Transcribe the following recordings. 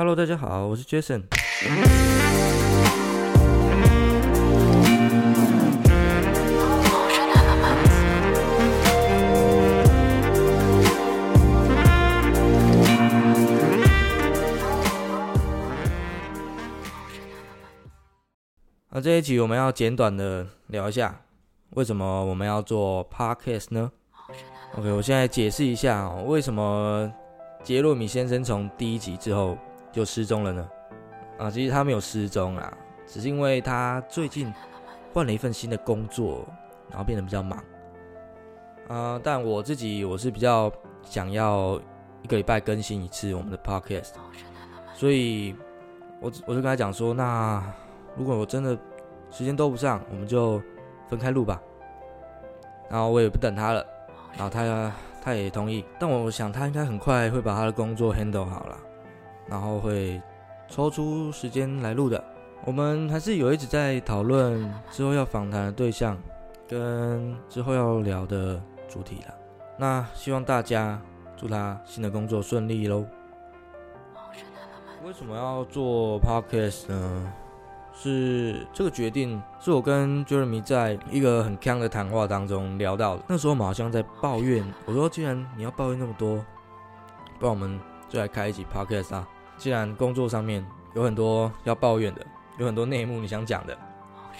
Hello，大家好，我是 Jason。那这一集我们要简短的聊一下，为什么我们要做 Podcast 呢？OK，我现在解释一下哦，为什么杰洛米先生从第一集之后就失踪了呢？啊，其实他没有失踪啊，只是因为他最近换了一份新的工作，然后变得比较忙。啊，但我自己我是比较想要一个礼拜更新一次我们的 Podcast，所以我我就跟他讲说，那。如果我真的时间都不上，我们就分开录吧。然后我也不等他了，然后他他也同意。但我想他应该很快会把他的工作 handle 好了，然后会抽出时间来录的。我们还是有一直在讨论之后要访谈的对象跟之后要聊的主题了。那希望大家祝他新的工作顺利喽。为什么要做 podcast 呢？是这个决定，是我跟 Jeremy 在一个很康的谈话当中聊到的。那时候我们好像在抱怨，我说：“既然你要抱怨那么多，不然我们就来开一集 Podcast 啊！既然工作上面有很多要抱怨的，有很多内幕你想讲的，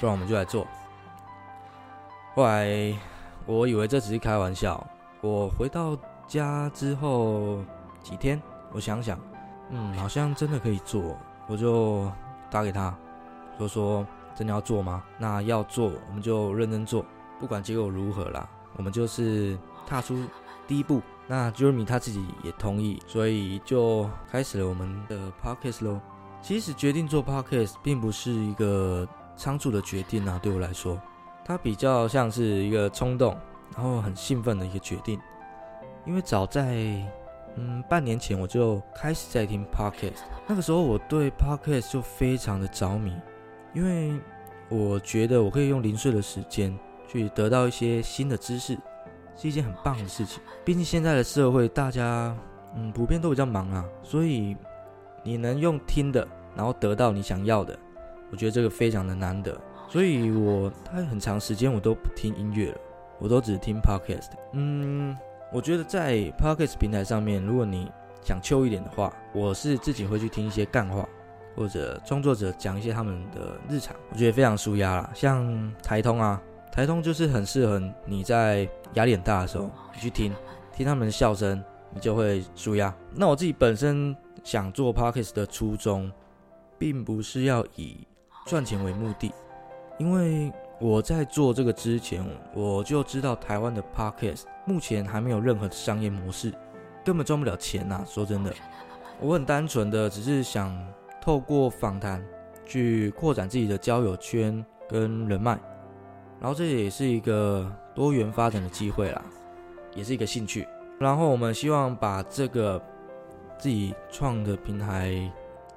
不然我们就来做。”后来我以为这只是开玩笑。我回到家之后几天，我想想，嗯，好像真的可以做，我就打给他。就说真的要做吗？那要做，我们就认真做，不管结果如何啦，我们就是踏出第一步。那 Jeremy 他自己也同意，所以就开始了我们的 Podcast 喽。其实决定做 Podcast 并不是一个仓促的决定啊，对我来说，它比较像是一个冲动，然后很兴奋的一个决定。因为早在嗯半年前我就开始在听 Podcast，那个时候我对 Podcast 就非常的着迷。因为我觉得我可以用零碎的时间去得到一些新的知识，是一件很棒的事情。毕竟现在的社会，大家嗯普遍都比较忙啊，所以你能用听的，然后得到你想要的，我觉得这个非常的难得。所以我它很长时间我都不听音乐了，我都只听 podcast。嗯，我觉得在 podcast 平台上面，如果你想秋一点的话，我是自己会去听一些干话。或者创作者讲一些他们的日常，我觉得非常舒压啦。像台通啊，台通就是很适合你在压力很大的时候，你去听听他们的笑声，你就会舒压。那我自己本身想做 podcast 的初衷，并不是要以赚钱为目的，因为我在做这个之前，我就知道台湾的 podcast 目前还没有任何的商业模式，根本赚不了钱呐。说真的，我很单纯的只是想。透过访谈去扩展自己的交友圈跟人脉，然后这也是一个多元发展的机会啦，也是一个兴趣。然后我们希望把这个自己创的平台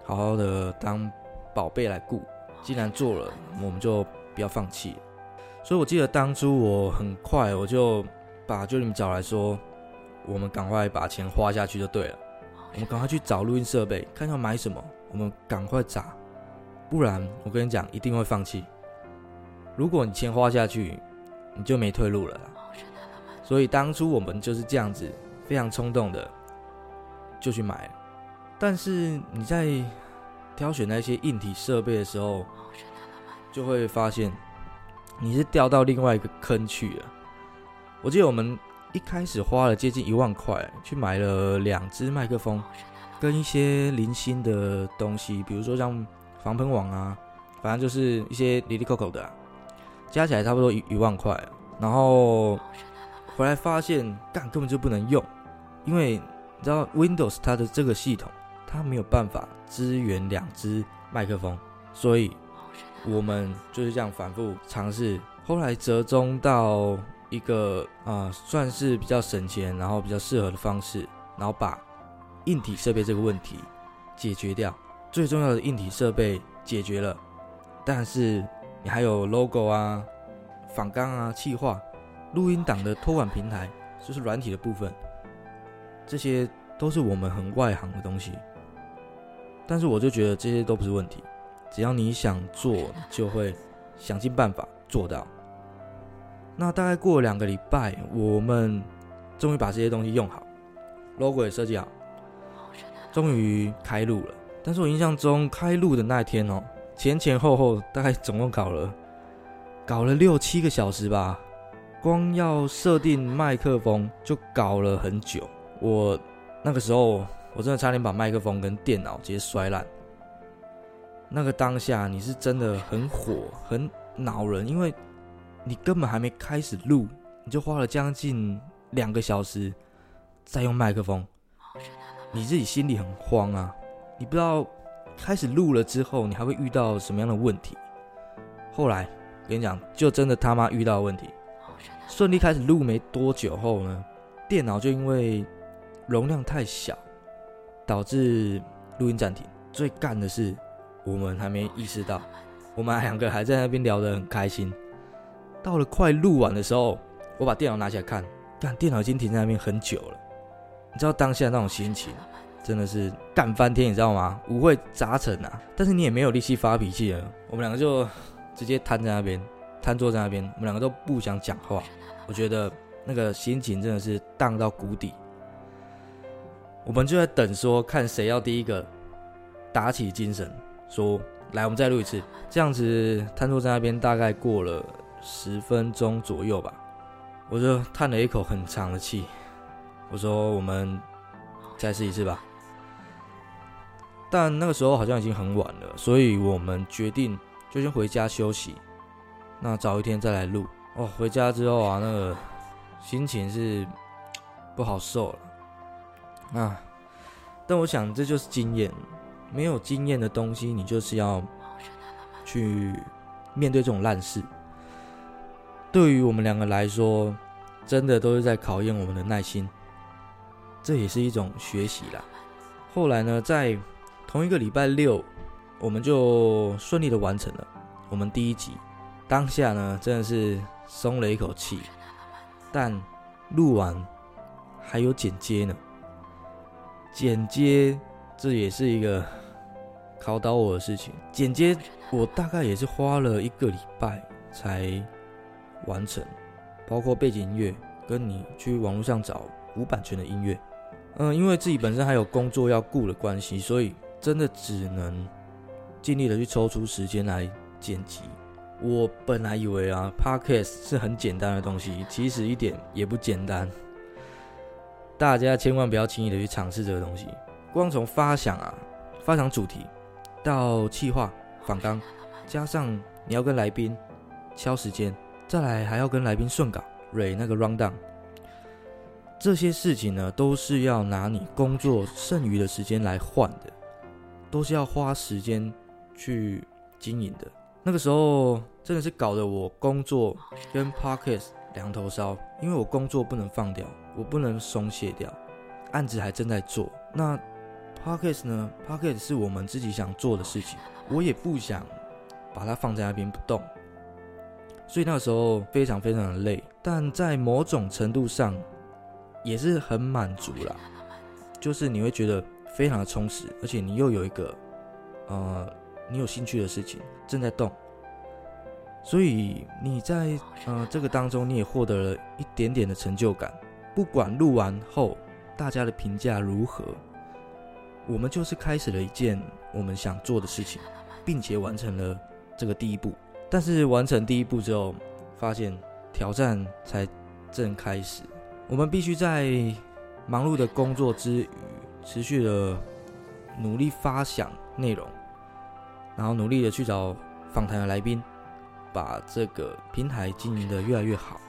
好好的当宝贝来顾。既然做了，我们就不要放弃。所以我记得当初我很快我就把就你们找来说，我们赶快把钱花下去就对了。我们赶快去找录音设备，看要买什么。我们赶快砸，不然我跟你讲，一定会放弃。如果你钱花下去，你就没退路了。所以当初我们就是这样子，非常冲动的就去买。但是你在挑选那些硬体设备的时候，就会发现你是掉到另外一个坑去了。我记得我们一开始花了接近一万块去买了两只麦克风。跟一些零星的东西，比如说像防喷网啊，反正就是一些里里扣扣的，加起来差不多一一万块。然后回来发现，干根本就不能用，因为你知道 Windows 它的这个系统，它没有办法支援两只麦克风，所以我们就是这样反复尝试，后来折中到一个啊，算是比较省钱，然后比较适合的方式，然后把。硬体设备这个问题解决掉，最重要的硬体设备解决了，但是你还有 logo 啊、仿钢啊、气化、录音档的托管平台，就是软体的部分，这些都是我们很外行的东西。但是我就觉得这些都不是问题，只要你想做，就会想尽办法做到。那大概过了两个礼拜，我们终于把这些东西用好，logo 也设计好，终于开录了。但是我印象中开录的那一天哦，前前后后大概总共搞了搞了六七个小时吧，光要设定麦克风就搞了很久。我那个时候我真的差点把麦克风跟电脑直接摔烂。那个当下你是真的很火很恼人，因为。你根本还没开始录，你就花了将近两个小时在用麦克风，你自己心里很慌啊！你不知道开始录了之后，你还会遇到什么样的问题。后来跟你讲，就真的他妈遇到问题。顺利开始录没多久后呢，电脑就因为容量太小，导致录音暂停。最干的是，我们还没意识到，我们两个还在那边聊得很开心。到了快录完的时候，我把电脑拿起来看，看电脑已经停在那边很久了。你知道当下那种心情，真的是干翻天，你知道吗？五味杂陈啊！但是你也没有力气发脾气了。我们两个就直接瘫在那边，瘫坐在那边，我们两个都不想讲话。我觉得那个心情真的是荡到谷底。我们就在等，说看谁要第一个打起精神，说来，我们再录一次。这样子瘫坐在那边，大概过了。十分钟左右吧，我就叹了一口很长的气。我说：“我们再试一次吧。”但那个时候好像已经很晚了，所以我们决定就先回家休息。那早一天再来录哦。回家之后啊，那个心情是不好受了啊。但我想这就是经验，没有经验的东西，你就是要去面对这种烂事。对于我们两个来说，真的都是在考验我们的耐心，这也是一种学习啦。后来呢，在同一个礼拜六，我们就顺利的完成了我们第一集。当下呢，真的是松了一口气。但录完还有剪接呢，剪接这也是一个考倒我的事情。剪接我大概也是花了一个礼拜才。完成，包括背景音乐，跟你去网络上找无版权的音乐。嗯，因为自己本身还有工作要顾的关系，所以真的只能尽力的去抽出时间来剪辑。我本来以为啊，podcast 是很简单的东西，其实一点也不简单。大家千万不要轻易的去尝试这个东西。光从发想啊，发想主题，到企划、访纲，加上你要跟来宾敲时间。再来还要跟来宾顺稿，re 那个 rundown，这些事情呢，都是要拿你工作剩余的时间来换的，都是要花时间去经营的。那个时候真的是搞得我工作跟 podcast 两头烧，因为我工作不能放掉，我不能松懈掉，案子还正在做。那 podcast 呢？podcast 是我们自己想做的事情，我也不想把它放在那边不动。所以那个时候非常非常的累，但在某种程度上也是很满足啦。就是你会觉得非常的充实，而且你又有一个呃你有兴趣的事情正在动，所以你在呃这个当中你也获得了一点点的成就感。不管录完后大家的评价如何，我们就是开始了一件我们想做的事情，并且完成了这个第一步。但是完成第一步之后，发现挑战才正开始。我们必须在忙碌的工作之余，持续的努力发想内容，然后努力的去找访谈的来宾，把这个平台经营的越来越好。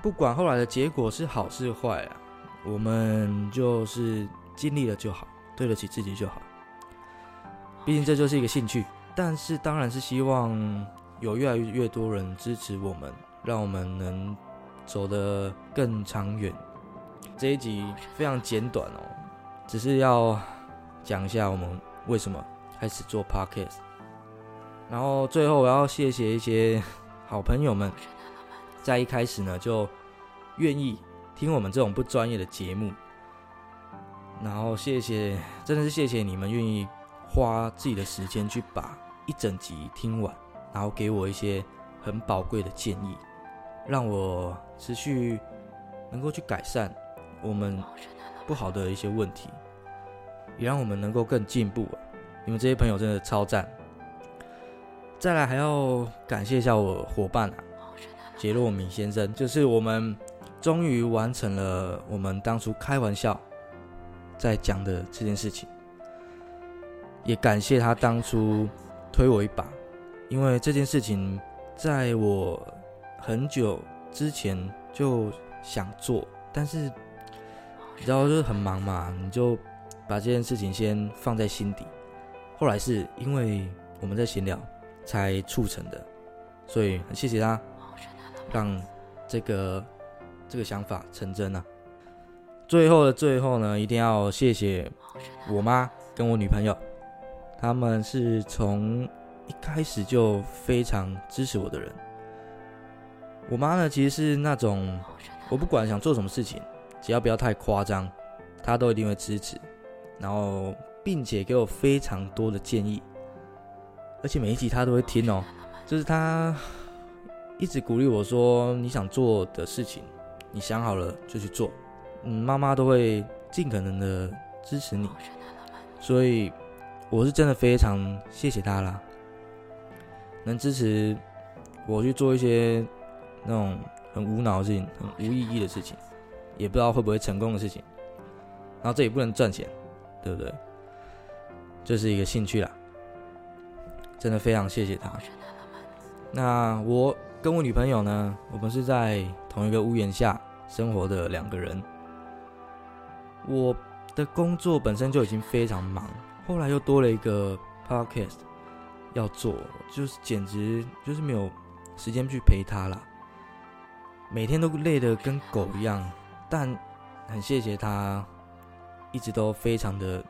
不管后来的结果是好是坏啊，我们就是尽力了就好，对得起自己就好。毕竟这就是一个兴趣。但是，当然是希望有越来越多人支持我们，让我们能走得更长远。这一集非常简短哦，只是要讲一下我们为什么开始做 podcast。然后最后，我要谢谢一些好朋友们，在一开始呢就愿意听我们这种不专业的节目。然后谢谢，真的是谢谢你们愿意花自己的时间去把一整集听完，然后给我一些很宝贵的建议，让我持续能够去改善我们不好的一些问题，也让我们能够更进步。你们这些朋友真的超赞！再来还要感谢一下我伙伴啊，杰洛米先生，就是我们终于完成了我们当初开玩笑在讲的这件事情，也感谢他当初推我一把，因为这件事情在我很久之前就想做，但是你知道就是很忙嘛，你就把这件事情先放在心底。后来是因为我们在闲聊才促成的，所以很谢谢他，让这个这个想法成真啊。最后的最后呢，一定要谢谢我妈跟我女朋友，他们是从一开始就非常支持我的人。我妈呢，其实是那种我不管想做什么事情，只要不要太夸张，她都一定会支持，然后。并且给我非常多的建议，而且每一集他都会听哦。就是他一直鼓励我说：“你想做的事情，你想好了就去做。”嗯，妈妈都会尽可能的支持你，所以我是真的非常谢谢他啦，能支持我去做一些那种很无脑的事情、很无意义的事情，也不知道会不会成功的事情。然后这也不能赚钱，对不对？这是一个兴趣啦，真的非常谢谢他。那我跟我女朋友呢，我们是在同一个屋檐下生活的两个人。我的工作本身就已经非常忙，后来又多了一个 podcast 要做，就是简直就是没有时间去陪她了。每天都累得跟狗一样，但很谢谢她，一直都非常的。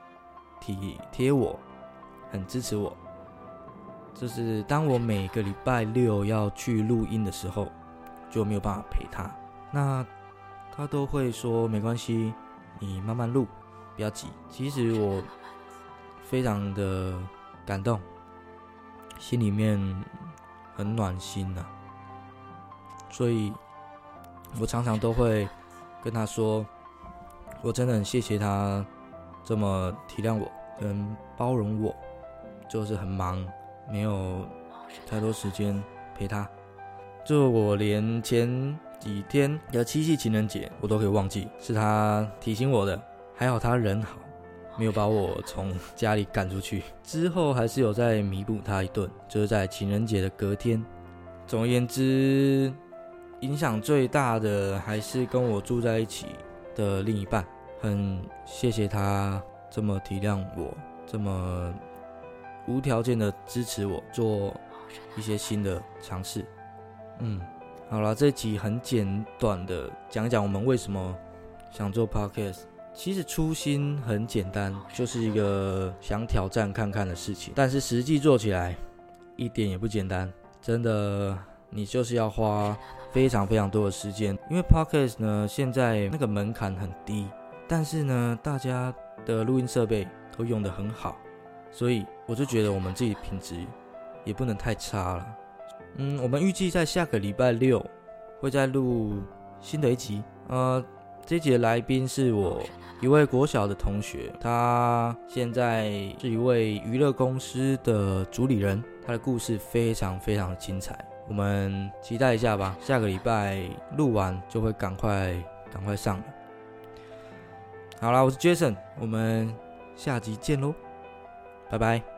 体贴我，很支持我。就是当我每个礼拜六要去录音的时候，就没有办法陪他。那他都会说没关系，你慢慢录，不要急。其实我非常的感动，心里面很暖心呐。所以我常常都会跟他说，我真的很谢谢他。这么体谅我，跟包容我，就是很忙，没有太多时间陪他。就我连前几天的七夕情人节我都可以忘记，是他提醒我的。还好他人好，没有把我从家里赶出去。之后还是有在弥补他一顿，就是在情人节的隔天。总而言之，影响最大的还是跟我住在一起的另一半。很谢谢他这么体谅我，这么无条件的支持我做一些新的尝试。嗯，好了，这集很简短的讲讲我们为什么想做 podcast。其实初心很简单，就是一个想挑战看看的事情。但是实际做起来一点也不简单，真的，你就是要花非常非常多的时间。因为 podcast 呢，现在那个门槛很低。但是呢，大家的录音设备都用得很好，所以我就觉得我们自己品质也不能太差了。嗯，我们预计在下个礼拜六会再录新的一集。呃，这集的来宾是我一位国小的同学，他现在是一位娱乐公司的主理人，他的故事非常非常精彩，我们期待一下吧。下个礼拜录完就会赶快赶快上了。好了，我是 Jason，我们下集见喽，拜拜。